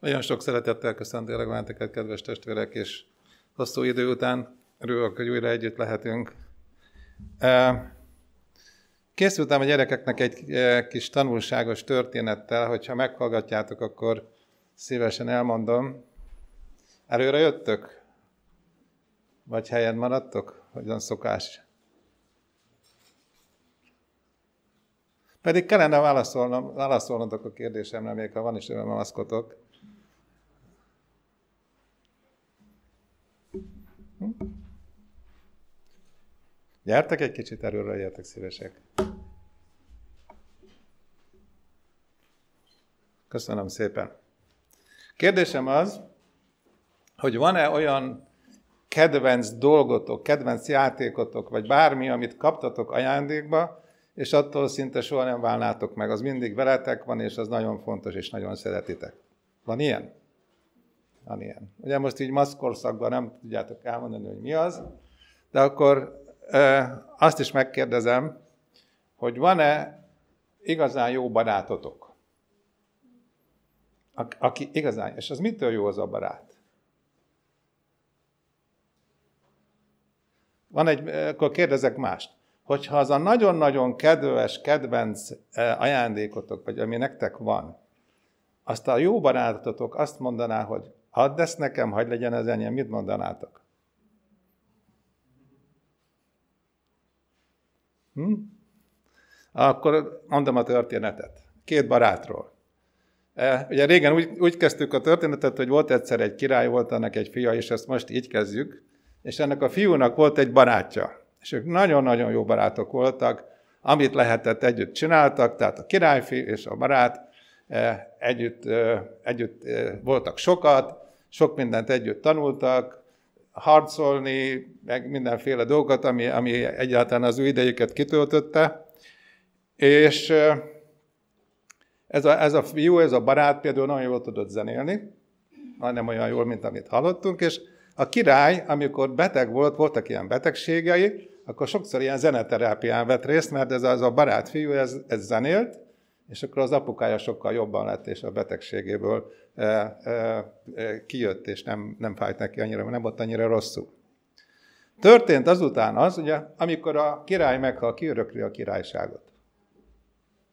Nagyon sok szeretettel köszöntélek benneteket, kedves testvérek, és hosszú idő után örülök, hogy újra együtt lehetünk. Készültem a gyerekeknek egy kis tanulságos történettel, hogyha meghallgatjátok, akkor szívesen elmondom. Előre jöttök? Vagy helyen maradtok? Hogyan szokás? Pedig kellene válaszolnom, válaszolnotok a kérdésemre, még ha van is maszkotok. Hm? Gyertek egy kicsit erőre, legyetek szívesek. Köszönöm szépen. Kérdésem az, hogy van-e olyan kedvenc dolgotok, kedvenc játékotok, vagy bármi, amit kaptatok ajándékba, és attól szinte soha nem válnátok meg. Az mindig veletek van, és az nagyon fontos, és nagyon szeretitek. Van ilyen? Van ilyen. Ugye most így maszkorszakban nem tudjátok elmondani, hogy mi az, de akkor e, azt is megkérdezem, hogy van-e igazán jó barátotok? Aki igazán, és az mitől jó az a barát? Van egy, akkor kérdezek mást. Hogyha az a nagyon-nagyon kedves, kedvenc ajándékotok, vagy ami nektek van, azt a jó barátotok azt mondaná, hogy Hadd ezt nekem, hagyd legyen ez enyém, mit mondanátok? Hm? Akkor mondom a történetet. Két barátról. E, ugye régen úgy, úgy kezdtük a történetet, hogy volt egyszer egy király, volt annak egy fia, és ezt most így kezdjük, és ennek a fiúnak volt egy barátja. És ők nagyon-nagyon jó barátok voltak, amit lehetett együtt csináltak, tehát a királyfi és a barát e, együtt, együtt voltak sokat, sok mindent együtt tanultak, harcolni, meg mindenféle dolgokat, ami, ami egyáltalán az ő idejüket kitöltötte. És ez a, ez a fiú, ez a barát például nagyon jól tudott zenélni, nem olyan jól, mint amit hallottunk, és a király, amikor beteg volt, voltak ilyen betegségei, akkor sokszor ilyen zeneterápián vett részt, mert ez a, ez a barát fiú, ez, ez zenélt, és akkor az apukája sokkal jobban lett, és a betegségéből e, e, kijött, és nem, nem fájt neki annyira, nem volt annyira rosszul. Történt azután az, ugye, amikor a király meghal, ki örökli a királyságot.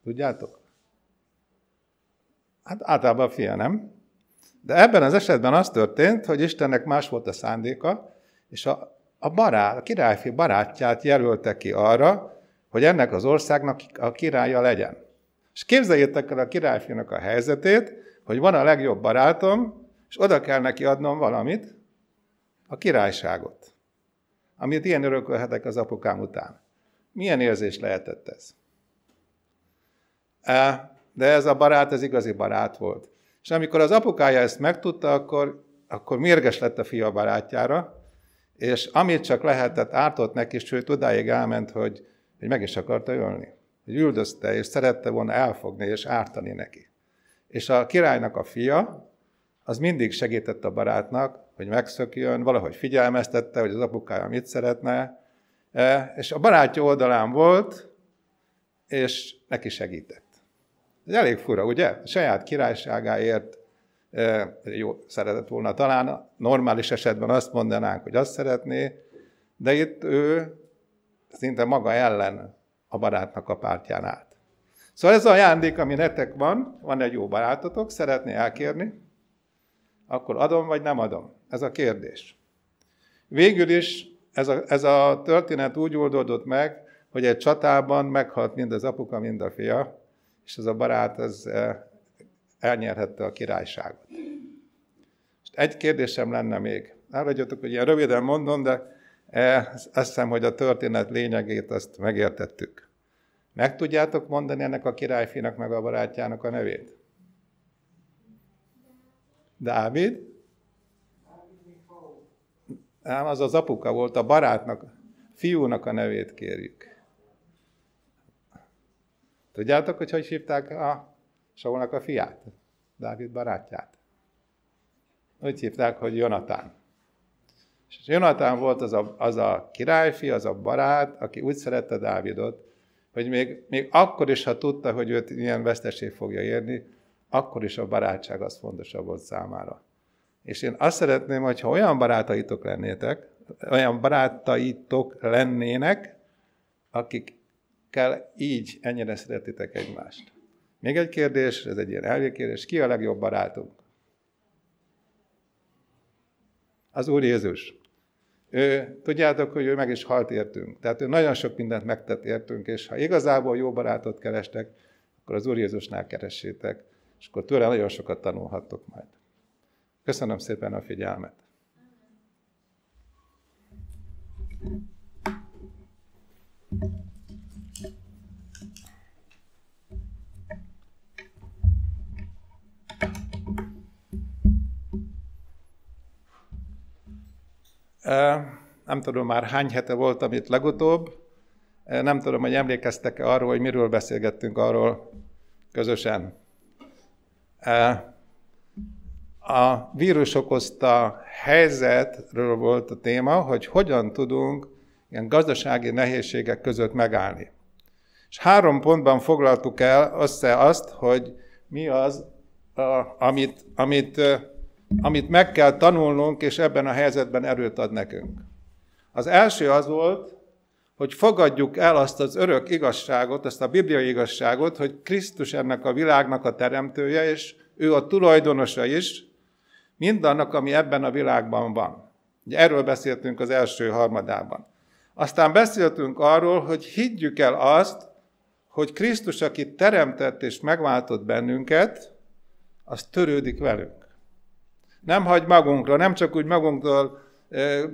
Tudjátok? Hát általában a fia nem. De ebben az esetben az történt, hogy Istennek más volt a szándéka, és a, a, barát, a királyfi barátját jelölte ki arra, hogy ennek az országnak a királya legyen. És képzeljétek el a királyfiúnak a helyzetét, hogy van a legjobb barátom, és oda kell neki adnom valamit, a királyságot, amit ilyen örökölhetek az apukám után. Milyen érzés lehetett ez? De ez a barát, ez igazi barát volt. És amikor az apukája ezt megtudta, akkor, akkor mérges lett a fia barátjára, és amit csak lehetett, ártott neki, sőt, odáig elment, hogy, hogy meg is akarta ölni hogy üldözte, és szerette volna elfogni és ártani neki. És a királynak a fia, az mindig segített a barátnak, hogy megszökjön, valahogy figyelmeztette, hogy az apukája mit szeretne, e, és a barátja oldalán volt, és neki segített. Ez elég fura, ugye? A saját királyságáért e, jó szeretett volna. Talán normális esetben azt mondanánk, hogy azt szeretné, de itt ő szinte maga ellen a barátnak a pártján állt. Szóval ez a ajándék, ami nektek van, van egy jó barátotok, szeretné elkérni, akkor adom vagy nem adom? Ez a kérdés. Végül is ez a, ez a történet úgy oldódott meg, hogy egy csatában meghalt mind az apuka, mind a fia, és ez a barát ez eh, elnyerhette a királyságot. Egy kérdésem lenne még. Elhagyjatok, hogy ilyen röviden mondom, de E, azt hiszem, hogy a történet lényegét azt megértettük. Meg tudjátok mondani ennek a királyfinak meg a barátjának a nevét? Dávid? Nem, az az apuka volt, a barátnak, fiúnak a nevét kérjük. Tudjátok, hogy hogy hívták a Saulnak a fiát? Dávid barátját. Úgy hívták, hogy Jonatán. És Jonatán volt az a, az a királyfi, az a barát, aki úgy szerette Dávidot, hogy még, még akkor is, ha tudta, hogy őt ilyen veszteség fogja érni, akkor is a barátság az fontosabb volt számára. És én azt szeretném, hogyha olyan barátaitok lennétek, olyan barátaitok lennének, akikkel így ennyire szeretitek egymást. Még egy kérdés, ez egy ilyen elvi kérdés, ki a legjobb barátunk? Az Úr Jézus. Ő, tudjátok, hogy ő meg is halt értünk. Tehát ő nagyon sok mindent megtett értünk, és ha igazából jó barátot kerestek, akkor az Úr Jézusnál keressétek, és akkor tőle nagyon sokat tanulhattok majd. Köszönöm szépen a figyelmet! Nem tudom már hány hete voltam itt legutóbb. Nem tudom, hogy emlékeztek-e arról, hogy miről beszélgettünk arról közösen. A vírus okozta helyzetről volt a téma, hogy hogyan tudunk ilyen gazdasági nehézségek között megállni. És három pontban foglaltuk el össze azt, hogy mi az, amit, amit, amit meg kell tanulnunk, és ebben a helyzetben erőt ad nekünk. Az első az volt, hogy fogadjuk el azt az örök igazságot, azt a bibliai igazságot, hogy Krisztus ennek a világnak a teremtője, és ő a tulajdonosa is, mindannak, ami ebben a világban van. Ugye erről beszéltünk az első harmadában. Aztán beszéltünk arról, hogy higgyük el azt, hogy Krisztus, aki teremtett és megváltott bennünket, az törődik velünk. Nem hagy magunkra, nem csak úgy magunktól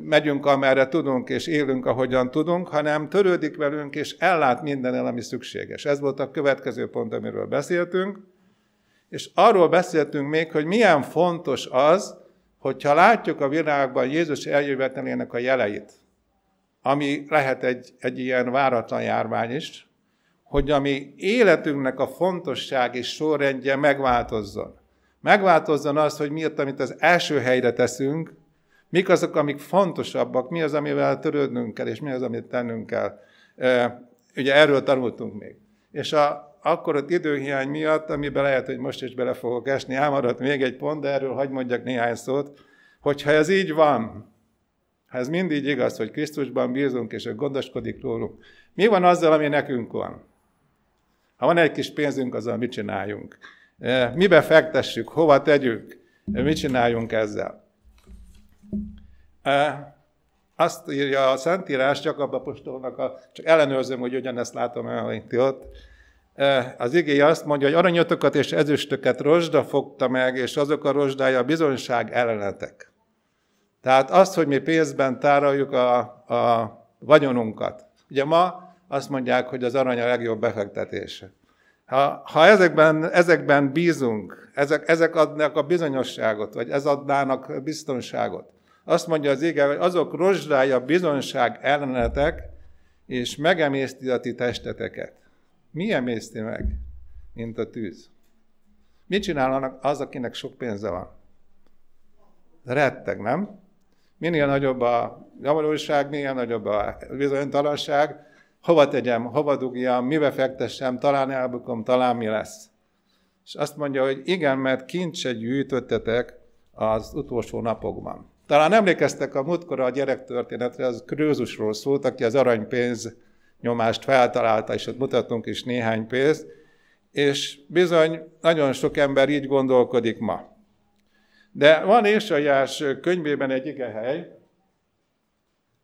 megyünk, amerre tudunk, és élünk, ahogyan tudunk, hanem törődik velünk, és ellát minden, ami szükséges. Ez volt a következő pont, amiről beszéltünk. És arról beszéltünk még, hogy milyen fontos az, hogyha látjuk a világban Jézus eljövetelének a jeleit, ami lehet egy, egy ilyen váratlan járvány is, hogy a mi életünknek a fontosság és sorrendje megváltozzon. Megváltozzon az, hogy mi amit az első helyre teszünk, mik azok, amik fontosabbak, mi az, amivel törődnünk kell, és mi az, amit tennünk kell. Ugye erről tanultunk még. És a, akkor az időhiány miatt, amiben lehet, hogy most is bele fogok esni, elmaradt még egy pont, de erről hagyd mondjak néhány szót, hogyha ez így van, ha ez mindig igaz, hogy Krisztusban bízunk, és ő gondoskodik rólunk, mi van azzal, ami nekünk van? Ha van egy kis pénzünk, azzal mit csináljunk? E, mibe fektessük, hova tegyük, e, mit csináljunk ezzel? E, azt írja a Szentírás, csak abba postolnak, a, csak ellenőrzöm, hogy ugyanezt látom el, ott, az igény azt mondja, hogy aranyotokat és ezüstöket rozsda fogta meg, és azok a rozsdája a bizonyság ellenetek. Tehát az, hogy mi pénzben tároljuk a, a vagyonunkat. Ugye ma azt mondják, hogy az arany a legjobb befektetése. Ha, ha ezekben, ezekben bízunk, ezek, ezek adnak a bizonyosságot, vagy ez adnának biztonságot, azt mondja az ige, hogy azok rozsdája bizonyság ellenetek, és megemészti a ti testeteket. Mi emészti meg, mint a tűz? Mit csinálnak az, akinek sok pénze van? Retteg, nem? Minél nagyobb a javarulság, minél nagyobb a bizonytalanság, hova tegyem, hova dugjam, mibe fektessem, talán elbukom, talán mi lesz. És azt mondja, hogy igen, mert kincset gyűjtöttetek az utolsó napokban. Talán emlékeztek a múltkor a gyerektörténetre, az Krőzusról szólt, aki az aranypénz nyomást feltalálta, és ott mutatunk is néhány pénzt, és bizony nagyon sok ember így gondolkodik ma. De van Ésajás könyvében egy hely,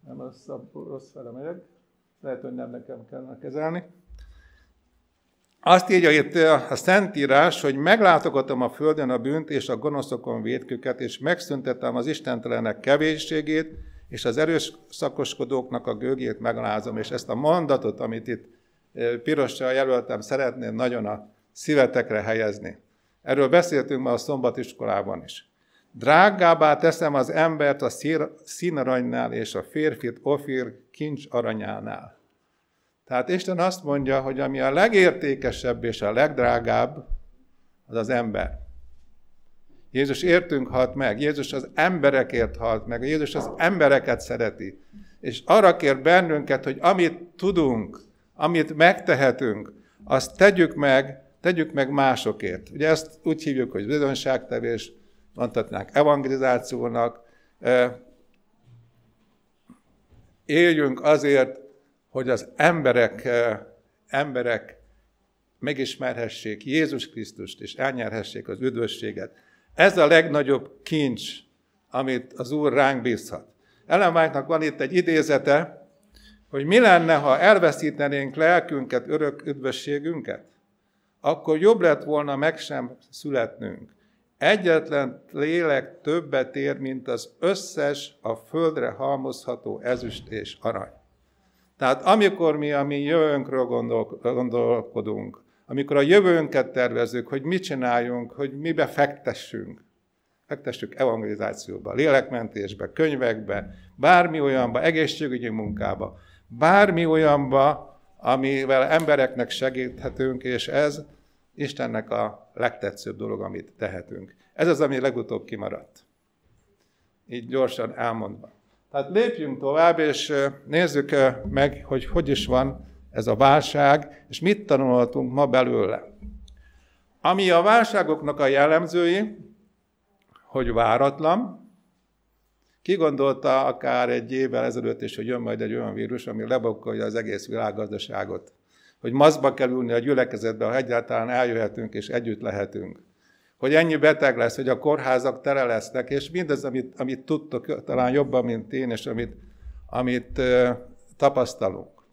nem a rossz fele megyek, lehet, hogy nem nekem kellene kezelni. Azt írja itt a Szentírás, hogy meglátogatom a földön a bűnt és a gonoszokon védküket, és megszüntettem az istentelenek kevésségét, és az erős szakoskodóknak a gőgét megalázom, és ezt a mondatot, amit itt pirossal jelöltem, szeretném nagyon a szívetekre helyezni. Erről beszéltünk ma a szombatiskolában is. Drágábbá teszem az embert a színaranynál és a férfit ofír kincs aranyánál. Tehát Isten azt mondja, hogy ami a legértékesebb és a legdrágább, az az ember. Jézus értünk halt meg, Jézus az emberekért halt meg, Jézus az embereket szereti. És arra kér bennünket, hogy amit tudunk, amit megtehetünk, azt tegyük meg, Tegyük meg másokért. Ugye ezt úgy hívjuk, hogy bizonyságtevés, mondhatnánk evangelizációnak. Éljünk azért, hogy az emberek, emberek megismerhessék Jézus Krisztust, és elnyerhessék az üdvösséget. Ez a legnagyobb kincs, amit az Úr ránk bízhat. Ellen White-nak van itt egy idézete, hogy mi lenne, ha elveszítenénk lelkünket, örök üdvösségünket? Akkor jobb lett volna meg sem születnünk. Egyetlen lélek többet ér, mint az összes a földre halmozható ezüst és arany. Tehát amikor mi a mi jövőnkről gondol, gondolkodunk, amikor a jövőnket tervezünk, hogy mit csináljunk, hogy mibe fektessünk, fektessük evangelizációba, lélekmentésbe, könyvekbe, bármi olyanba, egészségügyi munkába, bármi olyanba, amivel embereknek segíthetünk, és ez Istennek a legtetszőbb dolog, amit tehetünk. Ez az, ami legutóbb kimaradt. Így gyorsan elmondva. Tehát lépjünk tovább, és nézzük meg, hogy hogy is van ez a válság, és mit tanulhatunk ma belőle. Ami a válságoknak a jellemzői, hogy váratlan, ki gondolta akár egy évvel ezelőtt is, hogy jön majd egy olyan vírus, ami lebokkolja az egész világgazdaságot. Hogy maszba kell ülni a gyülekezetbe, ha egyáltalán eljöhetünk és együtt lehetünk. Hogy ennyi beteg lesz, hogy a kórházak tele lesznek, és mindez, amit, amit tudtok talán jobban, mint én, és amit, amit tapasztalunk.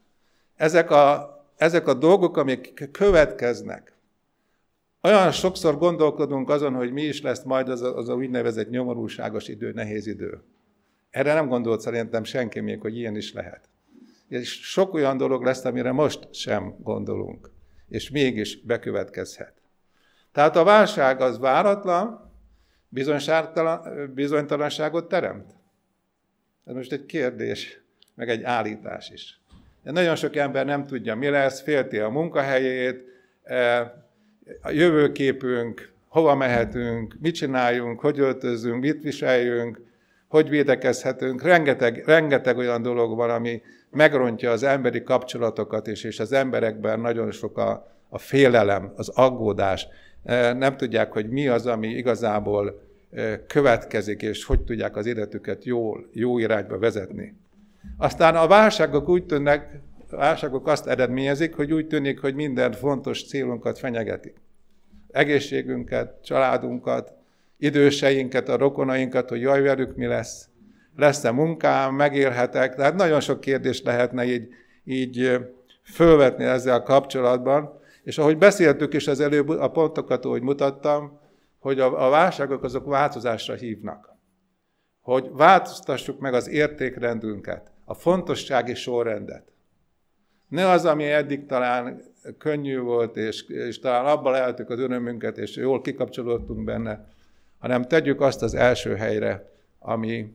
Ezek a, ezek a dolgok, amik következnek, olyan sokszor gondolkodunk azon, hogy mi is lesz majd az a, az a úgynevezett nyomorúságos idő, nehéz idő. Erre nem gondolt szerintem senki még, hogy ilyen is lehet. És sok olyan dolog lesz, amire most sem gondolunk, és mégis bekövetkezhet. Tehát a válság az váratlan, bizonytalanságot teremt. Ez most egy kérdés, meg egy állítás is. De nagyon sok ember nem tudja, mi lesz, félti a munkahelyét, e, a jövőképünk, hova mehetünk, mit csináljunk, hogy öltözünk, mit viseljünk, hogy védekezhetünk. Rengeteg, rengeteg olyan dolog van, ami megrontja az emberi kapcsolatokat is, és az emberekben nagyon sok a, a félelem, az aggódás. E, nem tudják, hogy mi az, ami igazából e, következik, és hogy tudják az életüket jól, jó irányba vezetni. Aztán a válságok úgy tűnnek, a válságok azt eredményezik, hogy úgy tűnik, hogy minden fontos célunkat fenyegetik. Egészségünket, családunkat, időseinket, a rokonainkat, hogy jaj, velük mi lesz, lesz-e munkám, megélhetek. Tehát nagyon sok kérdést lehetne így, így fölvetni ezzel kapcsolatban. És ahogy beszéltük is az előbb, a pontokat, ahogy mutattam, hogy a, a válságok azok változásra hívnak. Hogy változtassuk meg az értékrendünket, a fontossági sorrendet. Ne az, ami eddig talán könnyű volt, és, és talán abba lehetük az örömünket, és jól kikapcsolódtunk benne, hanem tegyük azt az első helyre, ami,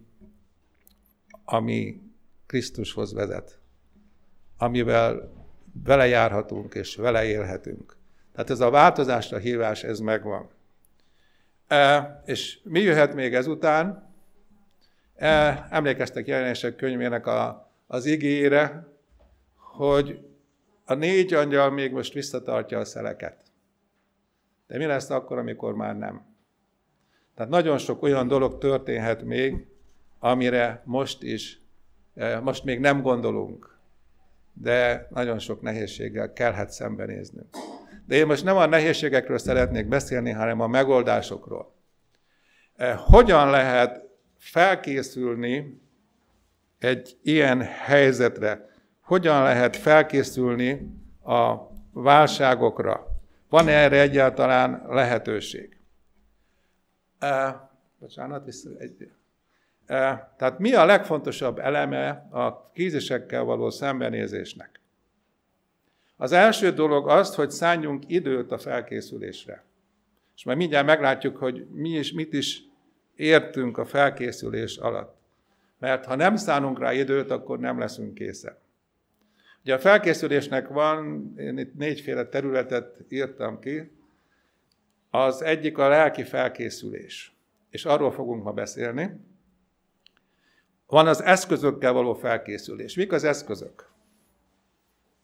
ami Krisztushoz vezet, amivel vele járhatunk és vele élhetünk. Tehát ez a változásra hívás, ez megvan. E, és mi jöhet még ezután? E, emlékeztek jelenések könyvének a, az igére, hogy a négy angyal még most visszatartja a szeleket. De mi lesz akkor, amikor már nem? Tehát nagyon sok olyan dolog történhet még, amire most is, eh, most még nem gondolunk, de nagyon sok nehézséggel kellhet szembenéznünk. De én most nem a nehézségekről szeretnék beszélni, hanem a megoldásokról. Eh, hogyan lehet felkészülni egy ilyen helyzetre? Hogyan lehet felkészülni a válságokra? Van erre egyáltalán lehetőség? Uh, bocsánat, vissza egy. Uh, tehát mi a legfontosabb eleme a krízisekkel való szembenézésnek? Az első dolog az, hogy szálljunk időt a felkészülésre. És majd mindjárt meglátjuk, hogy mi is, mit is értünk a felkészülés alatt. Mert ha nem szánunk rá időt, akkor nem leszünk készen. Ugye a felkészülésnek van, én itt négyféle területet írtam ki, az egyik a lelki felkészülés, és arról fogunk ma beszélni. Van az eszközökkel való felkészülés. Mik az eszközök?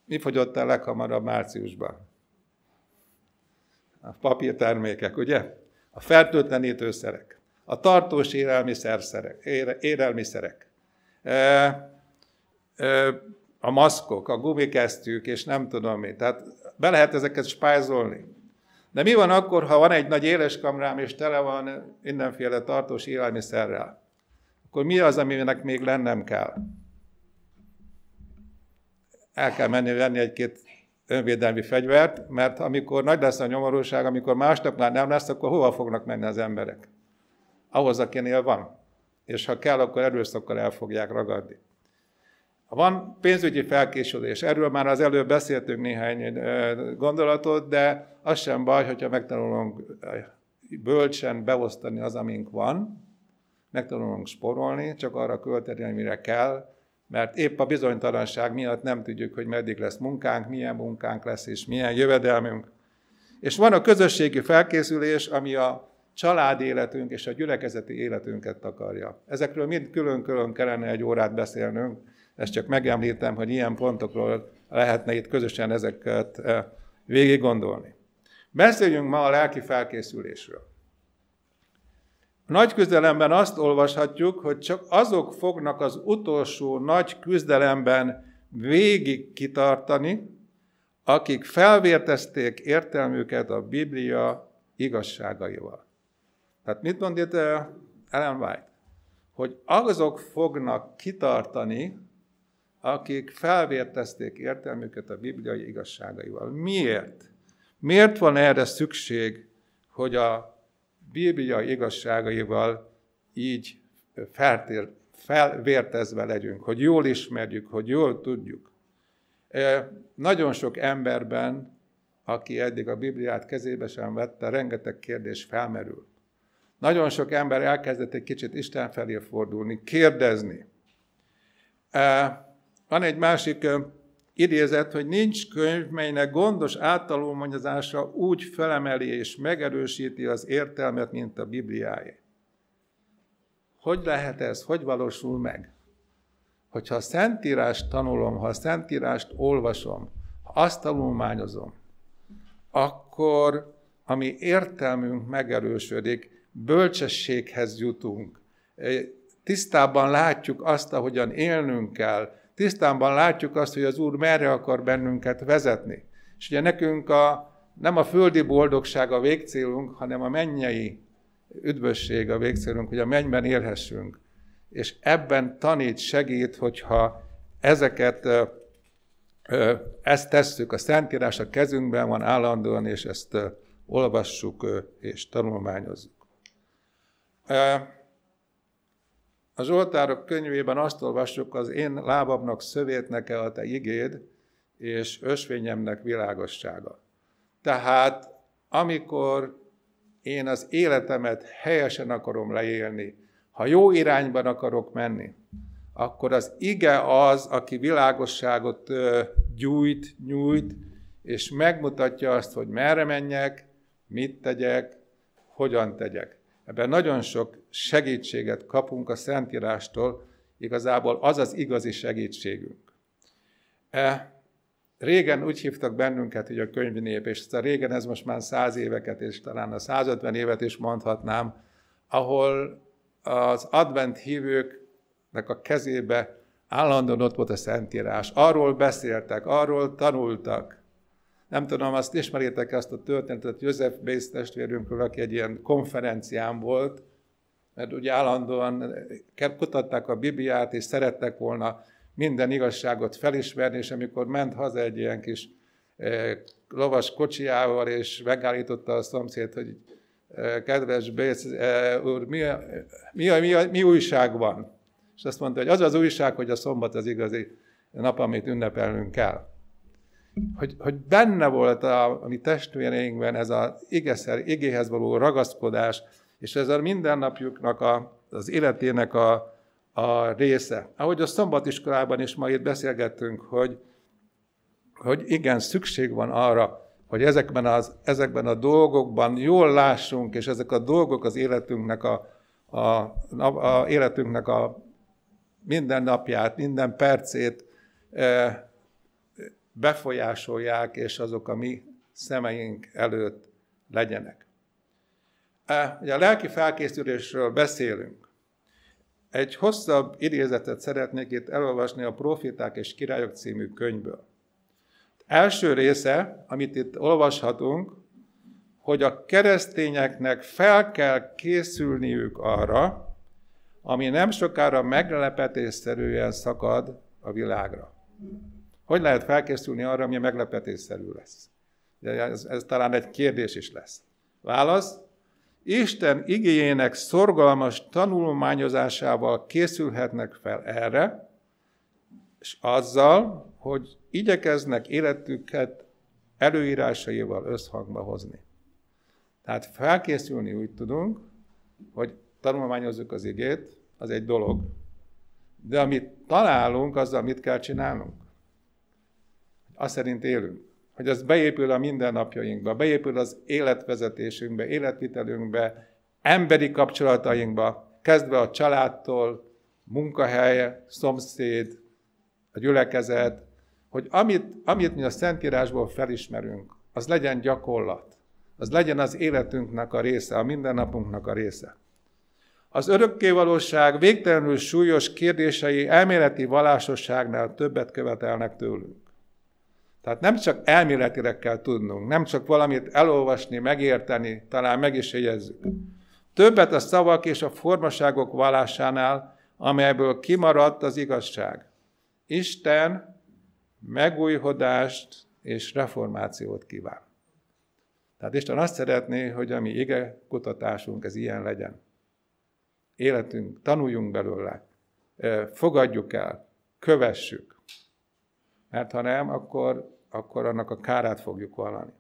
Mi fogyott el leghamarabb márciusban? a papírtermékek, ugye? A fertőtlenítőszerek, a tartós élelmiszerek, élelmiszerek, a maszkok, a gumikesztyűk, és nem tudom mi. Tehát be lehet ezeket spájzolni. De mi van akkor, ha van egy nagy éleskamrám, és tele van mindenféle tartós élelmiszerrel? Akkor mi az, aminek még lennem kell? El kell menni venni egy-két önvédelmi fegyvert, mert amikor nagy lesz a nyomorúság, amikor másnap már nem lesz, akkor hova fognak menni az emberek? Ahhoz, akinél van. És ha kell, akkor erőszakkal el fogják ragadni. Van pénzügyi felkészülés, erről már az előbb beszéltünk néhány gondolatot, de az sem baj, hogyha megtanulunk bölcsen beosztani az, amink van, megtanulunk sporolni, csak arra költeni, amire kell, mert épp a bizonytalanság miatt nem tudjuk, hogy meddig lesz munkánk, milyen munkánk lesz, és milyen jövedelmünk. És van a közösségi felkészülés, ami a családi életünk és a gyülekezeti életünket takarja. Ezekről mind külön-külön kellene egy órát beszélnünk, ezt csak megemlítem, hogy ilyen pontokról lehetne itt közösen ezeket eh, végig gondolni. Beszéljünk ma a lelki felkészülésről. A nagy küzdelemben azt olvashatjuk, hogy csak azok fognak az utolsó nagy küzdelemben végig kitartani, akik felvértezték értelmüket a Biblia igazságaival. Tehát mit mond itt eh, Ellen White? Hogy azok fognak kitartani, akik felvértezték értelmüket a bibliai igazságaival. Miért? Miért van erre szükség, hogy a bibliai igazságaival így feltér, felvértezve legyünk, hogy jól ismerjük, hogy jól tudjuk. Nagyon sok emberben, aki eddig a Bibliát kezébe sem vette, rengeteg kérdés felmerül. Nagyon sok ember elkezdett egy kicsit Isten felé fordulni, kérdezni. Van egy másik idézet, hogy nincs könyv, melynek gondos áttalulmányozása úgy felemeli és megerősíti az értelmet, mint a Bibliáé. Hogy lehet ez? Hogy valósul meg? Hogyha a Szentírást tanulom, ha a Szentírást olvasom, ha azt tanulmányozom, akkor ami értelmünk megerősödik, bölcsességhez jutunk, tisztában látjuk azt, ahogyan élnünk kell, tisztában látjuk azt, hogy az Úr merre akar bennünket vezetni. És ugye nekünk a, nem a földi boldogság a végcélunk, hanem a mennyei üdvösség a végcélunk, hogy a mennyben élhessünk. És ebben tanít, segít, hogyha ezeket, ezt tesszük, a Szentírás a kezünkben van állandóan, és ezt olvassuk és tanulmányozzuk. A Zsoltárok könyvében azt olvassuk, az én lábamnak szövét neke a te igéd, és ösvényemnek világossága. Tehát amikor én az életemet helyesen akarom leélni, ha jó irányban akarok menni, akkor az ige az, aki világosságot gyújt, nyújt, és megmutatja azt, hogy merre menjek, mit tegyek, hogyan tegyek. Ebben nagyon sok segítséget kapunk a Szentírástól, igazából az az igazi segítségünk. E, régen úgy hívtak bennünket, hogy a könyvnép, és a régen ez most már száz éveket, és talán a 150 évet is mondhatnám, ahol az advent hívőknek a kezébe állandóan ott volt a Szentírás. Arról beszéltek, arról tanultak, nem tudom, azt ismeritek ezt a történetet József Bész testvérünkről, aki egy ilyen konferencián volt, mert ugye állandóan kutatták a Bibliát, és szerettek volna minden igazságot felismerni, és amikor ment haza egy ilyen kis eh, lovas kocsiával, és megállította a szomszéd, hogy eh, kedves Bész eh, úr, mi, mi, mi, mi újság van? És azt mondta, hogy az az újság, hogy a szombat az igazi nap, amit ünnepelnünk kell hogy, hogy benne volt a, a mi testvéreinkben ez az igeszer, igéhez való ragaszkodás, és ez a mindennapjuknak, a, az életének a, a része. Ahogy a szombatiskolában is ma itt beszélgettünk, hogy, hogy igen, szükség van arra, hogy ezekben, az, ezekben a dolgokban jól lássunk, és ezek a dolgok az életünknek a, a, a, a életünknek a minden napját, minden percét befolyásolják, és azok a mi szemeink előtt legyenek. E, ugye a lelki felkészülésről beszélünk. Egy hosszabb idézetet szeretnék itt elolvasni a Profiták és Királyok című könyvből. Első része, amit itt olvashatunk, hogy a keresztényeknek fel kell készülniük arra, ami nem sokára meglepetésszerűen szakad a világra. Hogy lehet felkészülni arra, ami meglepetésszerű lesz? Ez, ez talán egy kérdés is lesz. Válasz? Isten igényének szorgalmas tanulmányozásával készülhetnek fel erre, és azzal, hogy igyekeznek életüket előírásaival összhangba hozni. Tehát felkészülni úgy tudunk, hogy tanulmányozzuk az igét, az egy dolog. De amit találunk, azzal mit kell csinálnunk? Azt szerint élünk. Hogy az beépül a mindennapjainkba, beépül az életvezetésünkbe, életvitelünkbe, emberi kapcsolatainkba, kezdve a családtól, munkahelye, szomszéd, a gyülekezet, hogy amit, amit mi a Szentírásból felismerünk, az legyen gyakorlat. Az legyen az életünknek a része, a mindennapunknak a része. Az örökkévalóság végtelenül súlyos kérdései elméleti valásosságnál többet követelnek tőlünk. Tehát nem csak elméletileg kell tudnunk, nem csak valamit elolvasni, megérteni, talán meg is jegyezzük. Többet a szavak és a formaságok vallásánál, amelyből kimaradt az igazság. Isten megújhodást és reformációt kíván. Tehát Isten azt szeretné, hogy a mi ige kutatásunk ez ilyen legyen. Életünk, tanuljunk belőle, fogadjuk el, kövessük. Mert ha nem, akkor, akkor annak a kárát fogjuk vallani.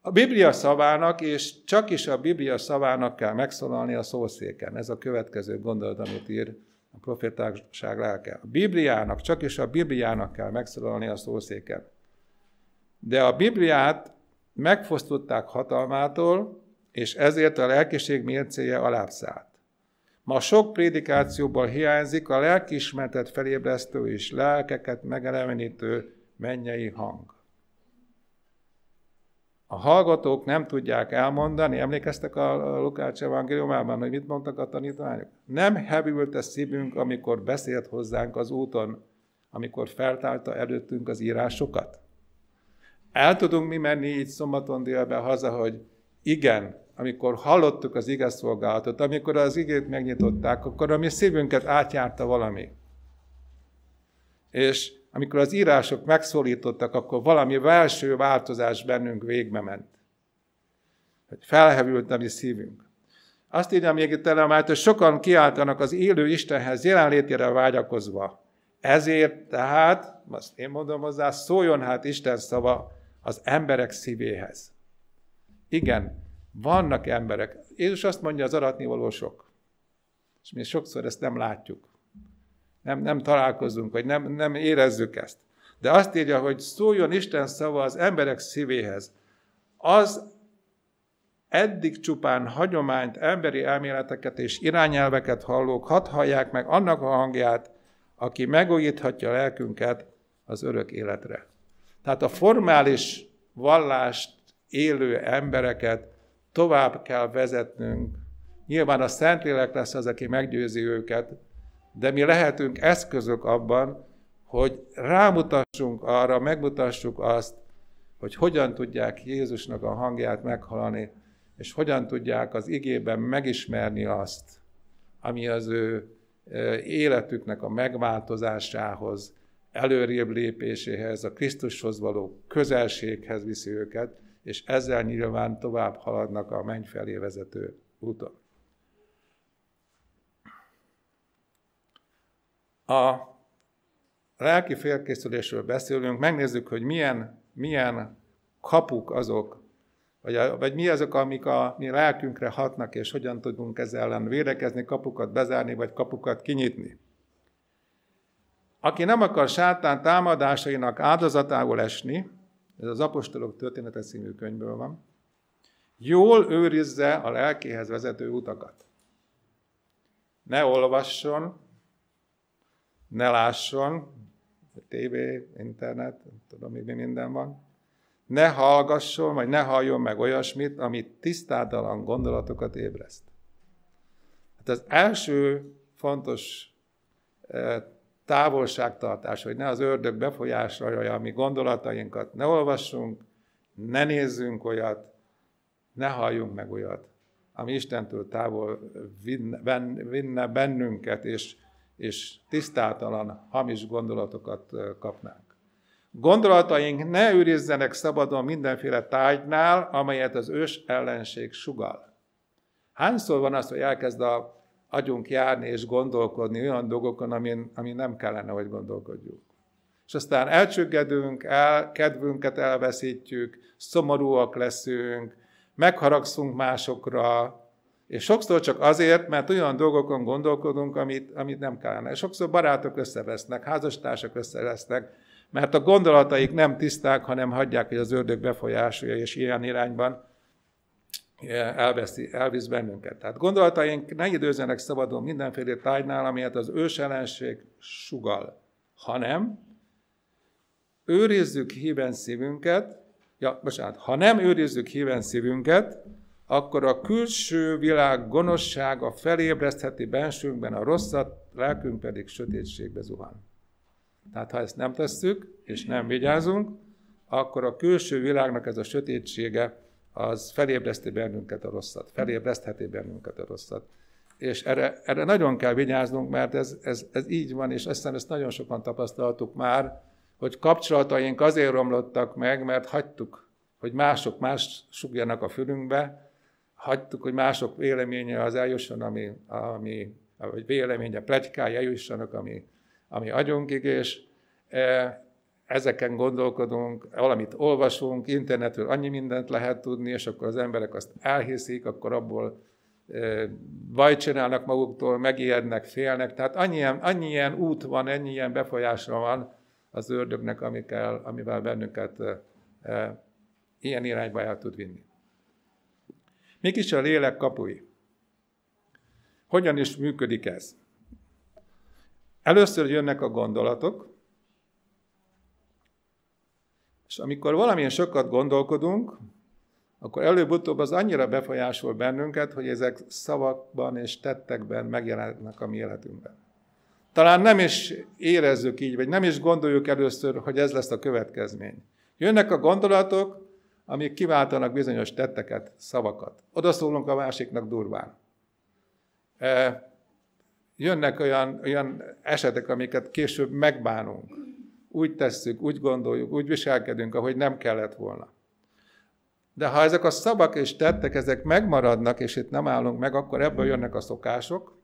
A Biblia szavának, és csak is a Biblia szavának kell megszólalni a szószéken. Ez a következő gondolat, amit ír a profétásság lelke. A Bibliának, csak is a Bibliának kell megszólalni a szószéken. De a Bibliát megfosztották hatalmától, és ezért a lelkiség mércéje alábbszállt. Ma sok prédikációból hiányzik a lelkismertet felébresztő és lelkeket megelevenítő mennyei hang. A hallgatók nem tudják elmondani, emlékeztek a Lukács evangéliumában, hogy mit mondtak a tanítványok? Nem hevült a szívünk, amikor beszélt hozzánk az úton, amikor feltálta előttünk az írásokat? El tudunk mi menni így szombaton délbe haza, hogy igen, amikor hallottuk az igaz szolgálatot, amikor az igét megnyitották, akkor a mi szívünket átjárta valami. És amikor az írások megszólítottak, akkor valami belső változás bennünk végbe ment. Hogy felhevült a mi szívünk. Azt írja még itt elemált, hogy sokan kiáltanak az élő Istenhez jelenlétére vágyakozva. Ezért tehát, azt én mondom hozzá, szóljon hát Isten szava az emberek szívéhez. Igen, vannak emberek. Jézus azt mondja, az aratni való sok. És mi sokszor ezt nem látjuk. Nem, nem találkozunk, vagy nem, nem érezzük ezt. De azt írja, hogy szóljon Isten szava az emberek szívéhez. Az eddig csupán hagyományt, emberi elméleteket és irányelveket hallók, hadd hallják meg annak a hangját, aki megújíthatja a lelkünket az örök életre. Tehát a formális vallást élő embereket tovább kell vezetnünk. Nyilván a Szentlélek lesz az, aki meggyőzi őket, de mi lehetünk eszközök abban, hogy rámutassunk arra, megmutassuk azt, hogy hogyan tudják Jézusnak a hangját meghalani, és hogyan tudják az igében megismerni azt, ami az ő életüknek a megváltozásához, előrébb lépéséhez, a Krisztushoz való közelséghez viszi őket, és ezzel nyilván tovább haladnak a menny felé vezető úton. A lelki félkészülésről beszélünk, megnézzük, hogy milyen, milyen kapuk azok, vagy, vagy mi azok, amik a mi lelkünkre hatnak, és hogyan tudunk ezzel ellen védekezni, kapukat bezárni, vagy kapukat kinyitni. Aki nem akar sátán támadásainak áldozatául esni, ez az Apostolok története című könyvből van, jól őrizze a lelkéhez vezető utakat. Ne olvasson, ne lásson, TV, internet, tudom, mi minden van. ne hallgasson, vagy ne halljon meg olyasmit, amit tisztátalan gondolatokat ébreszt. Hát az első fontos eh, távolságtartás, hogy ne az ördög befolyásolja a mi gondolatainkat, ne olvassunk, ne nézzünk olyat, ne halljunk meg olyat, ami Istentől távol vinne bennünket, és, és tisztátalan, hamis gondolatokat kapnánk. Gondolataink ne őrizzenek szabadon mindenféle tárgynál, amelyet az ős ellenség sugal. Hányszor van az, hogy elkezd a agyunk járni és gondolkodni olyan dolgokon, amin, amin nem kellene, hogy gondolkodjunk. És aztán elcsüggedünk, el, kedvünket elveszítjük, szomorúak leszünk, megharagszunk másokra, és sokszor csak azért, mert olyan dolgokon gondolkodunk, amit, amit nem kellene. Sokszor barátok összevesznek, házastársak összevesznek, mert a gondolataik nem tiszták, hanem hagyják, hogy az ördög befolyásolja, és ilyen irányban elveszi, elvisz bennünket. Tehát gondolataink ne időzenek szabadon mindenféle tájnál, amilyet az őselenség sugal, hanem őrizzük híven szívünket, ja, bocsánat, ha nem őrizzük híven szívünket, akkor a külső világ gonoszsága felébresztheti bensőnkben a rosszat, lelkünk pedig sötétségbe zuhan. Tehát ha ezt nem tesszük, és nem vigyázunk, akkor a külső világnak ez a sötétsége az felébreszti bennünket a rosszat, felébresztheti bennünket a rosszat. És erre, erre nagyon kell vigyáznunk, mert ez, ez, ez így van, és aztán ezt nagyon sokan tapasztaltuk már, hogy kapcsolataink azért romlottak meg, mert hagytuk, hogy mások más sugjanak a fülünkbe, hagytuk, hogy mások véleménye az eljusson, ami, ami vagy véleménye, plegykája eljussanak, ami, ami agyunkig, és e, ezeken gondolkodunk, valamit olvasunk, internetről annyi mindent lehet tudni, és akkor az emberek azt elhiszik, akkor abból bajt csinálnak maguktól, megijednek, félnek. Tehát annyi annyi ilyen út van, ennyi ilyen befolyásra van az ördögnek, amikkel, amivel bennünket e, ilyen irányba el tud vinni. Mik is a lélek kapui? Hogyan is működik ez? Először jönnek a gondolatok, és amikor valamilyen sokat gondolkodunk, akkor előbb-utóbb az annyira befolyásol bennünket, hogy ezek szavakban és tettekben megjelennek a mi életünkben. Talán nem is érezzük így, vagy nem is gondoljuk először, hogy ez lesz a következmény. Jönnek a gondolatok, amik kiváltanak bizonyos tetteket, szavakat. Oda szólunk a másiknak durván. E, jönnek olyan, olyan esetek, amiket később megbánunk. Úgy tesszük, úgy gondoljuk, úgy viselkedünk, ahogy nem kellett volna. De ha ezek a szavak és tettek, ezek megmaradnak, és itt nem állunk meg, akkor ebből jönnek a szokások,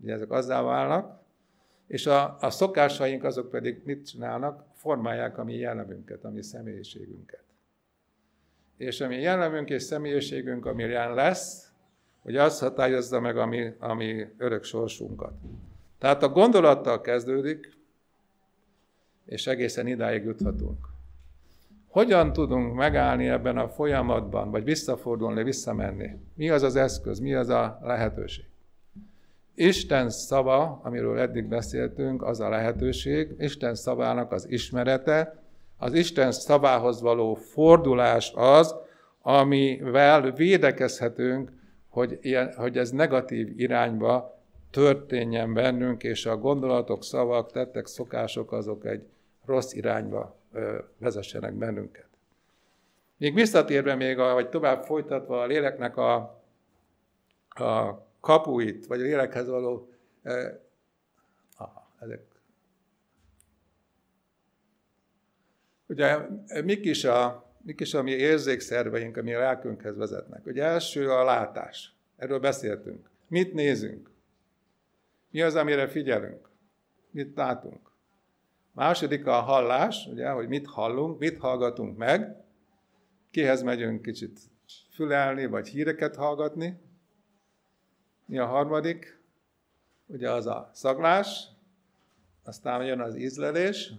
ugye ezek azzá válnak, és a, a szokásaink azok pedig mit csinálnak? Formálják a mi jellemünket, a mi személyiségünket. És a mi jellemünk és személyiségünk, amilyen lesz, hogy az határozza meg a mi, a mi örök sorsunkat. Tehát a gondolattal kezdődik, és egészen idáig juthatunk. Hogyan tudunk megállni ebben a folyamatban, vagy visszafordulni, visszamenni? Mi az az eszköz, mi az a lehetőség? Isten szava, amiről eddig beszéltünk, az a lehetőség, Isten szavának az ismerete, az Isten szavához való fordulás az, amivel védekezhetünk hogy, ilyen, hogy ez negatív irányba történjen bennünk, és a gondolatok, szavak, tettek, szokások azok egy rossz irányba vezessenek bennünket. Még visszatérve még, vagy tovább folytatva a léleknek a, a kapuit, vagy a lélekhez való ö, aha, ezek. Ugye mik is a mik is a mi érzékszerveink, ami a lelkünkhez vezetnek. Ugye első a látás. Erről beszéltünk. Mit nézünk? Mi az, amire figyelünk? Mit látunk? Második a hallás, ugye, hogy mit hallunk, mit hallgatunk meg. Kihez megyünk kicsit fülelni, vagy híreket hallgatni. Mi a harmadik? Ugye az a szaglás, aztán jön az ízlelés,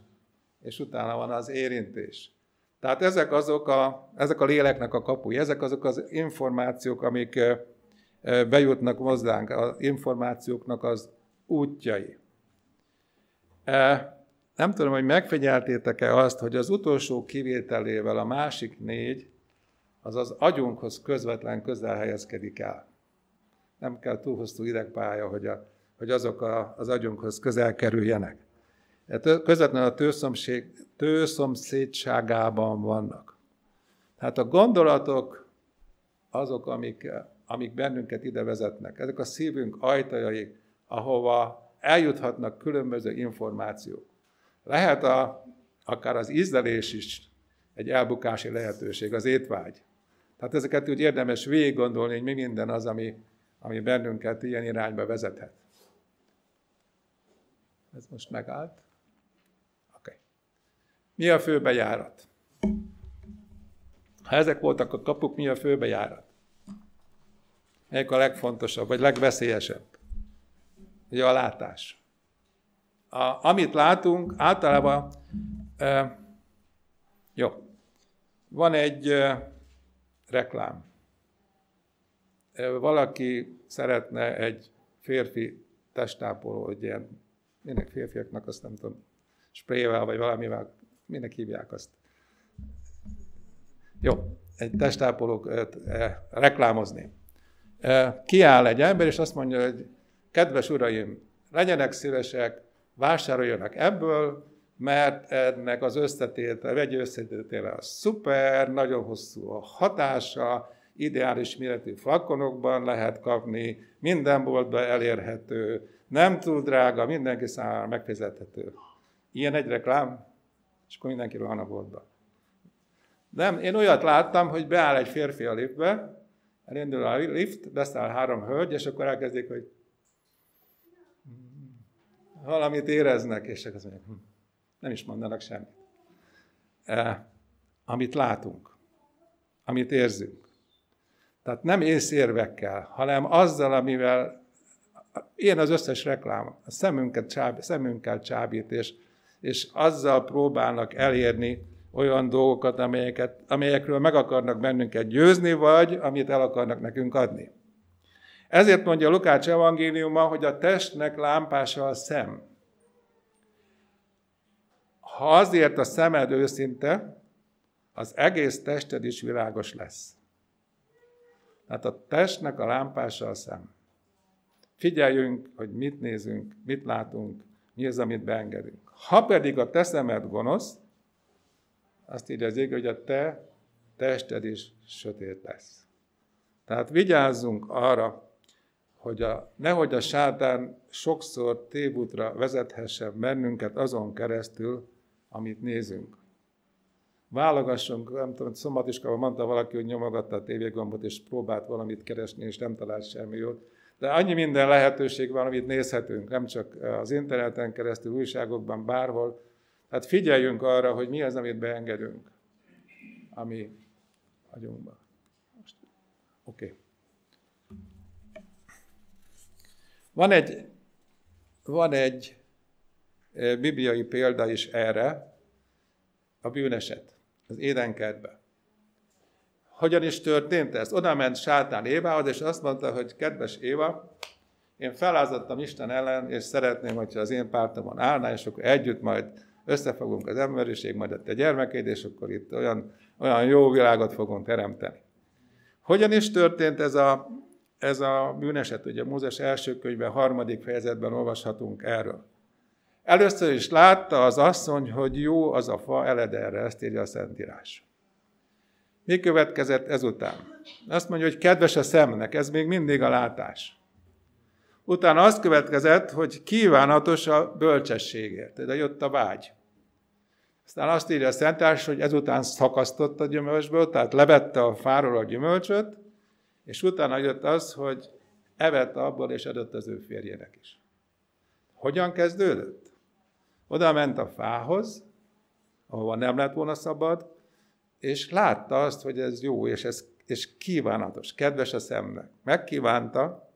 és utána van az érintés. Tehát ezek azok a, ezek a léleknek a kapuj, ezek azok az információk, amik bejutnak hozzánk, az információknak az útjai. Nem tudom, hogy megfigyeltétek-e azt, hogy az utolsó kivételével a másik négy, az az agyunkhoz közvetlen közel helyezkedik el. Nem kell túl hosszú idegpálya, hogy, a, hogy azok a, az agyunkhoz közel kerüljenek. Közvetlenül a tőszomszédságában vannak. Tehát a gondolatok azok, amik, amik bennünket ide vezetnek. Ezek a szívünk ajtajai, ahova eljuthatnak különböző információk. Lehet a, akár az ízlelés is egy elbukási lehetőség, az étvágy. Tehát ezeket úgy érdemes végig gondolni, hogy mi minden az, ami, ami bennünket ilyen irányba vezethet. Ez most megállt. Oké. Okay. Mi a főbejárat? Ha ezek voltak a kapuk, mi a főbejárat? Melyik a legfontosabb, vagy legveszélyesebb? Ugye a látás. A, amit látunk, általában, e, jó, van egy e, reklám. E, valaki szeretne egy férfi testápoló, hogy ilyen, minek férfiaknak, azt nem tudom, sprével vagy valamivel, minek hívják azt. Jó, egy testápolót e, reklámozni. E, kiáll egy ember, és azt mondja, hogy kedves uraim, legyenek szívesek, vásároljanak ebből, mert ennek az összetétel, vegy összetétele a szuper, nagyon hosszú a hatása, ideális méretű flakonokban lehet kapni, minden boltban elérhető, nem túl drága, mindenki számára megfizethető. Ilyen egy reklám, és akkor mindenki van a boltban. Nem, én olyat láttam, hogy beáll egy férfi a liftbe, elindul a lift, beszáll három hölgy, és akkor elkezdik, hogy valamit éreznek, és azt mondják, hm, nem is mondanak semmit. E, amit látunk, amit érzünk. Tehát nem észérvekkel, hanem azzal, amivel ilyen az összes reklám, a szemünket csáb, szemünkkel csábít, és, és azzal próbálnak elérni olyan dolgokat, amelyeket, amelyekről meg akarnak bennünket győzni, vagy amit el akarnak nekünk adni. Ezért mondja Lukács evangéliuma, hogy a testnek lámpása a szem. Ha azért a szemed őszinte, az egész tested is világos lesz. Tehát a testnek a lámpása a szem. Figyeljünk, hogy mit nézünk, mit látunk, mi az, amit beengedünk. Ha pedig a te szemed gonosz, azt írja az ég, hogy a te tested is sötét lesz. Tehát vigyázzunk arra, hogy a, nehogy a sátán sokszor tévútra vezethessen bennünket azon keresztül, amit nézünk. Válogassunk, nem tudom, szombatiskában mondta valaki, hogy nyomogatta a tévégombot, és próbált valamit keresni, és nem talált semmi jót. De annyi minden lehetőség van, amit nézhetünk, nem csak az interneten keresztül, újságokban, bárhol. Tehát figyeljünk arra, hogy mi az, amit beengedünk, ami agyunkba. Oké. Okay. Van egy, van egy bibliai példa is erre, a bűneset, az édenkertbe. Hogyan is történt ez? Oda ment sátán Évához, és azt mondta, hogy kedves Éva, én felázadtam Isten ellen, és szeretném, hogyha az én pártomon állná, és akkor együtt majd összefogunk az emberiség, majd a te gyermekeid, és akkor itt olyan, olyan jó világot fogunk teremteni. Hogyan is történt ez a ez a bűneset, ugye Mózes első könyvben, harmadik fejezetben olvashatunk erről. Először is látta az asszony, hogy jó az a fa elederre, ezt írja a Szentírás. Mi következett ezután? Azt mondja, hogy kedves a szemnek, ez még mindig a látás. Utána azt következett, hogy kívánatos a bölcsességért, de jött a vágy. Aztán azt írja a Szentírás, hogy ezután szakasztott a gyümölcsből, tehát levette a fáról a gyümölcsöt, és utána jött az, hogy evett abból, és adott az ő férjének is. Hogyan kezdődött? Oda ment a fához, ahova nem lett volna szabad, és látta azt, hogy ez jó, és ez és kívánatos, kedves a szemnek. Megkívánta,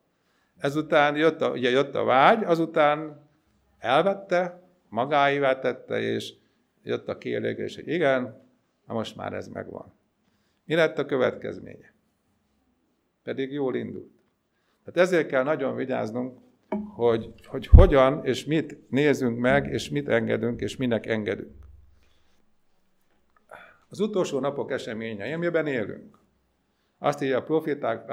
ezután jött a, ugye jött a vágy, azután elvette, magáévá tette, és jött a kielégés, hogy igen, na most már ez megvan. Mi lett a következménye? Pedig jól indult. Tehát ezért kell nagyon vigyáznunk, hogy, hogy hogyan és mit nézünk meg, és mit engedünk, és minek engedünk. Az utolsó napok eseményei, amiben élünk. Azt írja a profiták,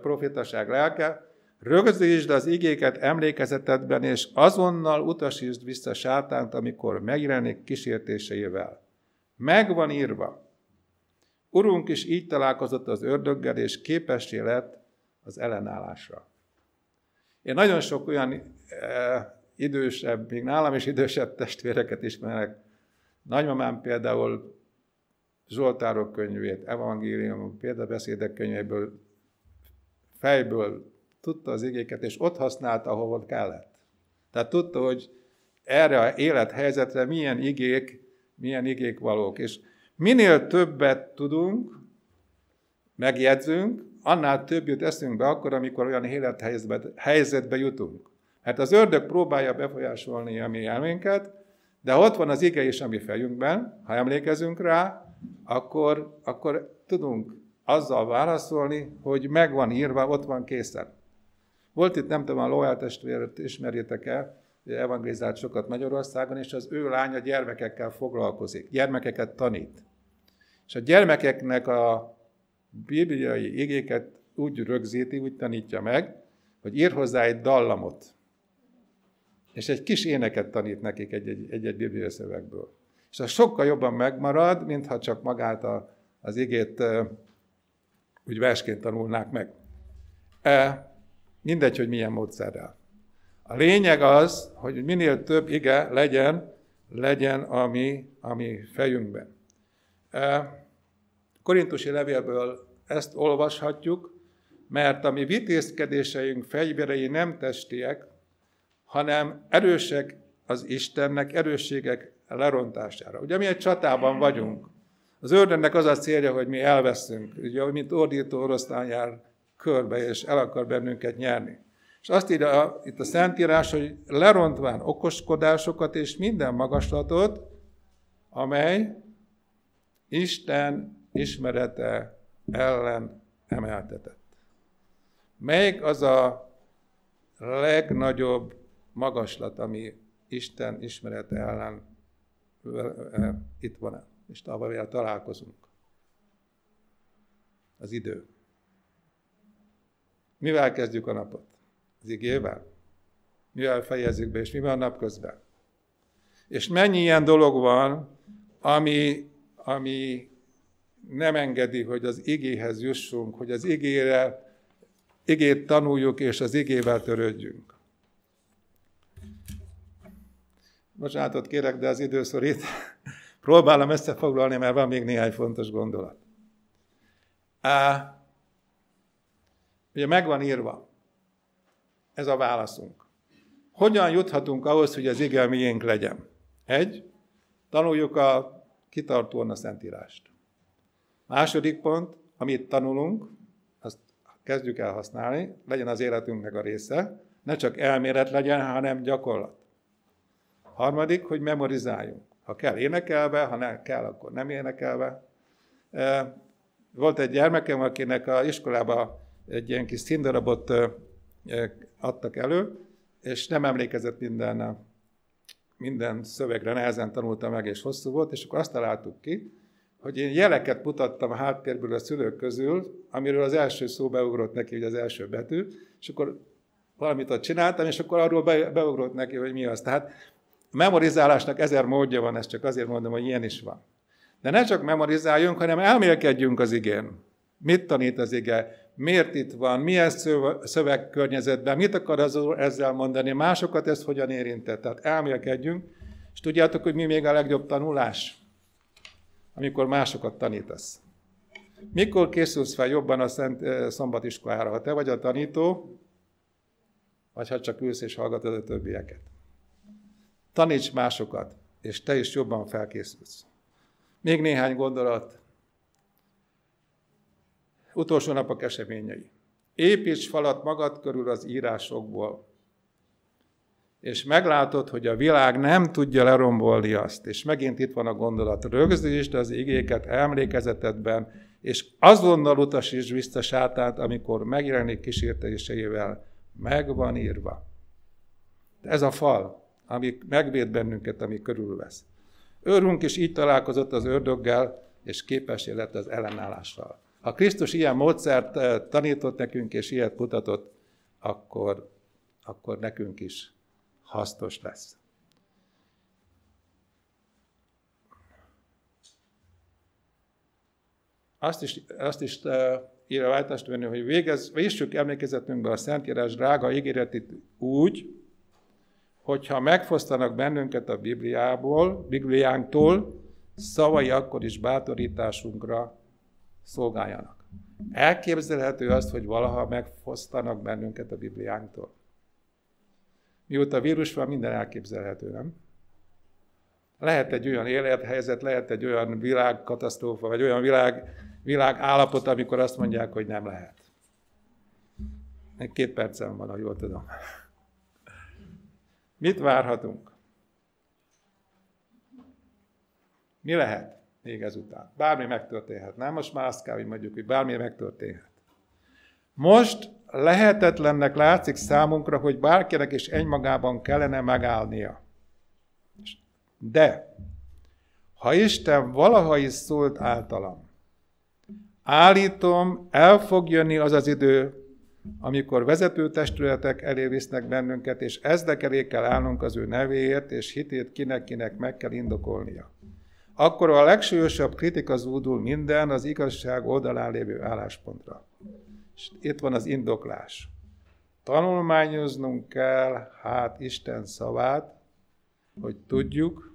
profitaság lelke, rögzítsd az igéket emlékezetedben, és azonnal utasítsd vissza sátánt, amikor megjelenik kísértéseivel. Meg van írva. Urunk is így találkozott az ördöggel, és képessé lett az ellenállásra. Én nagyon sok olyan e, idősebb, még nálam is idősebb testvéreket ismerek. Nagymamám például Zsoltárok könyvét, evangélium, példabeszédek könyvéből, fejből tudta az igéket, és ott használta, ahol kellett. Tehát tudta, hogy erre a élethelyzetre milyen igék, milyen igék valók. És minél többet tudunk, megjegyzünk, annál több jut eszünkbe akkor, amikor olyan élethelyzetbe helyzetbe jutunk. Hát az ördög próbálja befolyásolni a mi elménket, de ott van az ige is a mi fejünkben, ha emlékezünk rá, akkor, akkor tudunk azzal válaszolni, hogy meg van írva, ott van készen. Volt itt, nem tudom, a Loyal testvért ismerjétek el, evangelizált sokat Magyarországon, és az ő lánya gyermekekkel foglalkozik, gyermekeket tanít. És a gyermekeknek a bibliai igéket úgy rögzíti, úgy tanítja meg, hogy ír hozzá egy dallamot. És egy kis éneket tanít nekik egy-egy bibliai szövegből. És az sokkal jobban megmarad, mintha csak magát a, az igét úgy versként tanulnák meg. E, mindegy, hogy milyen módszerrel. A lényeg az, hogy minél több ige legyen, legyen a mi, a mi fejünkben. E, Korintusi levélből ezt olvashatjuk, mert a mi vitézkedéseink fegyverei nem testiek, hanem erősek az Istennek, erősségek lerontására. Ugye mi egy csatában vagyunk. Az ördönnek az a célja, hogy mi elveszünk, ugye, mint ordító oroszlán jár körbe, és el akar bennünket nyerni. És azt írja itt a Szentírás, hogy lerontván okoskodásokat és minden magaslatot, amely Isten ismerete ellen emeltetett. Melyik az a legnagyobb magaslat, ami Isten ismerete ellen itt van, és tavaly találkozunk. Az idő. Mivel kezdjük a napot? Az igével? Mivel fejezzük be, és mi van napközben? És mennyi ilyen dolog van, ami, ami nem engedi, hogy az igéhez jussunk, hogy az igére, igét tanuljuk, és az igével törődjünk. Bocsánatot kérek, de az időszorít. Próbálom összefoglalni, mert van még néhány fontos gondolat. Á, ugye megvan írva, ez a válaszunk. Hogyan juthatunk ahhoz, hogy az ige miénk legyen? Egy, tanuljuk a kitartóan a Szentírást. Második pont, amit tanulunk, azt kezdjük el használni, legyen az életünknek a része, ne csak elmélet legyen, hanem gyakorlat. Harmadik, hogy memorizáljunk. Ha kell énekelve, ha nem kell, akkor nem énekelve. Volt egy gyermekem, akinek a iskolába egy ilyen kis színdarabot adtak elő, és nem emlékezett minden, minden szövegre, nehezen tanulta meg, és hosszú volt, és akkor azt találtuk ki, hogy én jeleket mutattam a háttérből a szülők közül, amiről az első szó beugrott neki, hogy az első betű, és akkor valamit ott csináltam, és akkor arról be, beugrott neki, hogy mi az. Tehát a memorizálásnak ezer módja van, ezt csak azért mondom, hogy ilyen is van. De ne csak memorizáljunk, hanem elmélkedjünk az igén. Mit tanít az ige? Miért itt van? Milyen szövegkörnyezetben? Mit akar az ezzel mondani? Másokat ez hogyan érintett? Tehát elmélkedjünk. És tudjátok, hogy mi még a legjobb tanulás? Amikor másokat tanítasz. Mikor készülsz fel jobban a Szent eh, Szombatiskolára? Ha te vagy a tanító, vagy ha csak ülsz és hallgatod a többieket. Taníts másokat, és te is jobban felkészülsz. Még néhány gondolat. Utolsó napok eseményei. Építs falat magad körül az írásokból, és meglátod, hogy a világ nem tudja lerombolni azt. És megint itt van a gondolat. Rögzítsd az igéket emlékezetedben, és azonnal utasítsd vissza sátánt, amikor megjelenik kísértéseivel. Meg van írva. Ez a fal, ami megvéd bennünket, ami körülvesz. Őrünk is így találkozott az ördöggel, és képes lett az ellenállással. Ha Krisztus ilyen módszert eh, tanított nekünk, és ilyet mutatott, akkor, akkor nekünk is hasznos lesz. Azt is, azt is uh, írja a váltástvenő, hogy végez, véssük emlékezetünkbe a Szentírás drága ígéretét úgy, hogyha megfosztanak bennünket a Bibliából, Bibliánktól, szavai akkor is bátorításunkra szolgáljanak. Elképzelhető azt, hogy valaha megfosztanak bennünket a Bibliánktól. Mióta vírus van, minden elképzelhető, nem? Lehet egy olyan élethelyzet, lehet egy olyan világkatasztrófa, vagy olyan világ, állapot, amikor azt mondják, hogy nem lehet. Két percem van, ha jól tudom. Mit várhatunk? Mi lehet még ezután? Bármi megtörténhet. Nem most már azt kell, hogy mondjuk, hogy bármi megtörténhet. Most lehetetlennek látszik számunkra, hogy bárkinek is egymagában kellene megállnia. De, ha Isten valaha is szólt általam, állítom, el fog jönni az az idő, amikor vezető testületek elé visznek bennünket, és ezdek elé kell állnunk az ő nevéért, és hitét kinek-kinek meg kell indokolnia. Akkor a legsúlyosabb kritika zúdul minden az igazság oldalán lévő álláspontra. És itt van az indoklás. Tanulmányoznunk kell hát Isten szavát, hogy tudjuk,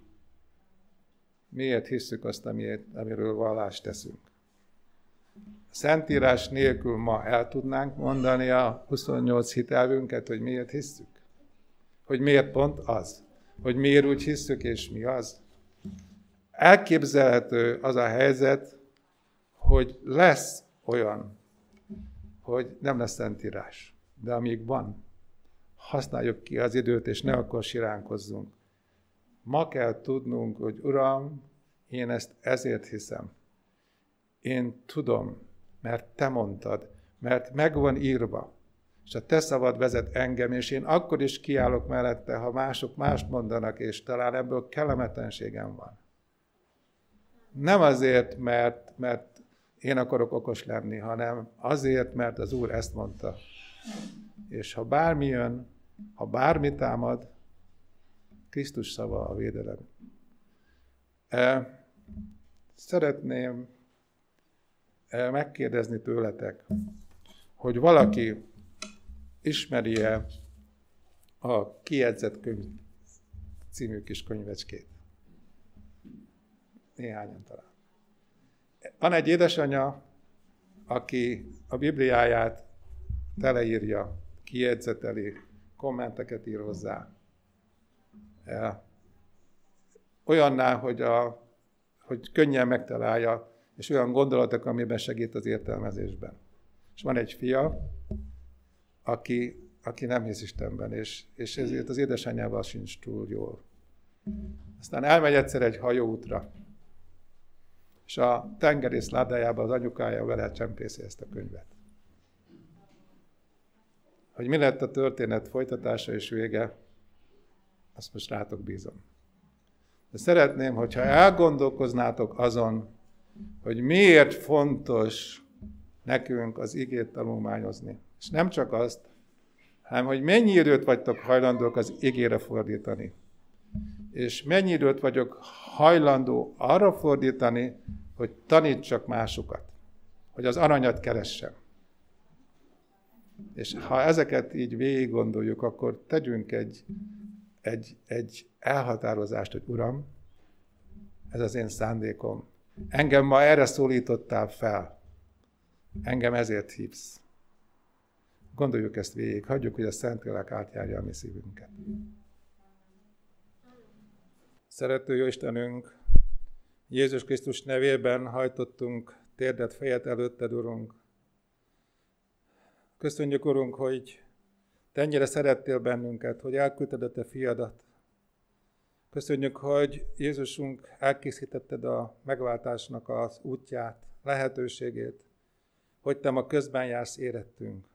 miért hisszük azt, amiről vallást teszünk. Szentírás nélkül ma el tudnánk mondani a 28 hitelvünket, hogy miért hisszük? Hogy miért pont az? Hogy miért úgy hisszük, és mi az? Elképzelhető az a helyzet, hogy lesz olyan, hogy nem lesz szentírás. De amíg van, használjuk ki az időt, és ne akkor siránkozzunk. Ma kell tudnunk, hogy Uram, én ezt ezért hiszem. Én tudom, mert te mondtad, mert meg van írva, és a te szavad vezet engem, és én akkor is kiállok mellette, ha mások mást mondanak, és talán ebből kellemetlenségem van. Nem azért, mert, mert én akarok okos lenni, hanem azért, mert az Úr ezt mondta. És ha bármi jön, ha bármi támad, Krisztus szava a védelem. Szeretném megkérdezni tőletek, hogy valaki ismeri-e a kiedzett könyv című kis könyvecskét. Néhányan talán. Van egy édesanyja, aki a Bibliáját teleírja, kiedzeteli, kommenteket ír hozzá. Olyanná, hogy, a, hogy könnyen megtalálja és olyan gondolatok, amiben segít az értelmezésben. És van egy fia, aki, aki nem hisz Istenben, és, és ezért az édesanyjával sincs túl jól. Aztán elmegy egyszer egy hajóútra, és a tengerész ládájában az anyukája vele csempészi ezt a könyvet. Hogy mi lett a történet folytatása és vége, azt most rátok bízom. De szeretném, hogyha elgondolkoznátok azon, hogy miért fontos nekünk az igét tanulmányozni. És nem csak azt, hanem hogy mennyi időt vagytok hajlandók az igére fordítani. És mennyi időt vagyok hajlandó arra fordítani, hogy tanítsak másokat, hogy az aranyat keressem. És ha ezeket így végig gondoljuk, akkor tegyünk egy, egy, egy elhatározást, hogy Uram, ez az én szándékom, Engem ma erre szólítottál fel. Engem ezért hívsz. Gondoljuk ezt végig, hagyjuk, hogy a Szentlélek átjárja a mi szívünket. Szerető Jó Istenünk, Jézus Krisztus nevében hajtottunk térdet fejet előtted, Urunk. Köszönjük, Urunk, hogy Te ennyire szerettél bennünket, hogy elküldted a Te fiadat, Köszönjük, hogy Jézusunk elkészítetted a megváltásnak az útját, lehetőségét, hogy Te ma közben jársz érettünk.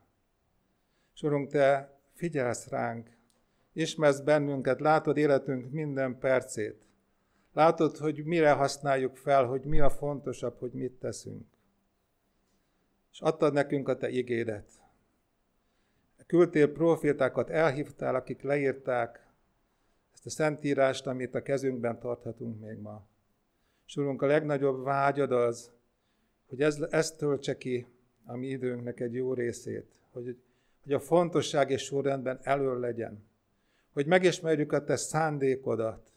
Sorunk, Te figyelsz ránk, ismersz bennünket, látod életünk minden percét. Látod, hogy mire használjuk fel, hogy mi a fontosabb, hogy mit teszünk. És adtad nekünk a te igédet. Küldtél profétákat, elhívtál, akik leírták ezt a szentírást, amit a kezünkben tarthatunk még ma. És a legnagyobb vágyad az, hogy ez, ezt töltse ki a mi időnknek egy jó részét, hogy, hogy a fontosság és sorrendben elől legyen, hogy megismerjük a te szándékodat,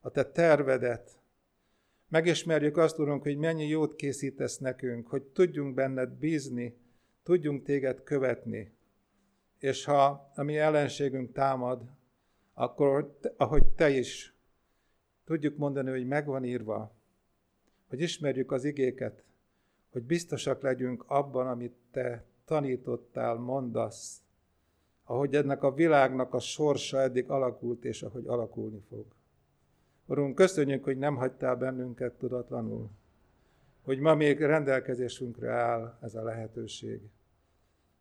a te tervedet, megismerjük azt, Urunk, hogy mennyi jót készítesz nekünk, hogy tudjunk benned bízni, tudjunk téged követni, és ha a mi ellenségünk támad, akkor ahogy te is tudjuk mondani, hogy megvan írva, hogy ismerjük az igéket, hogy biztosak legyünk abban, amit te tanítottál, mondasz, ahogy ennek a világnak a sorsa eddig alakult, és ahogy alakulni fog. Urunk, köszönjük, hogy nem hagytál bennünket tudatlanul, hogy ma még rendelkezésünkre áll ez a lehetőség.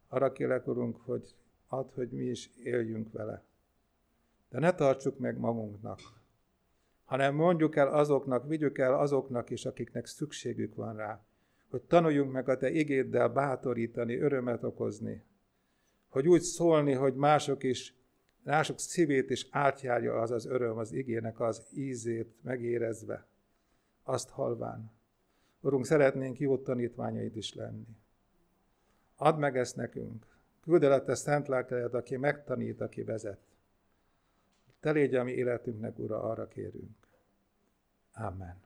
Arra kérlek, Urunk, hogy add, hogy mi is éljünk vele. De ne tartsuk meg magunknak, hanem mondjuk el azoknak, vigyük el azoknak is, akiknek szükségük van rá, hogy tanuljunk meg a Te igéddel bátorítani, örömet okozni, hogy úgy szólni, hogy mások is, mások szívét is átjárja az az öröm, az igének az ízét megérezve, azt halván. Urunk, szeretnénk jó tanítványaid is lenni. Add meg ezt nekünk. Küld el a te szent lelkedet, aki megtanít, aki vezet. Te légy a mi életünknek, Ura, arra kérünk. Amen.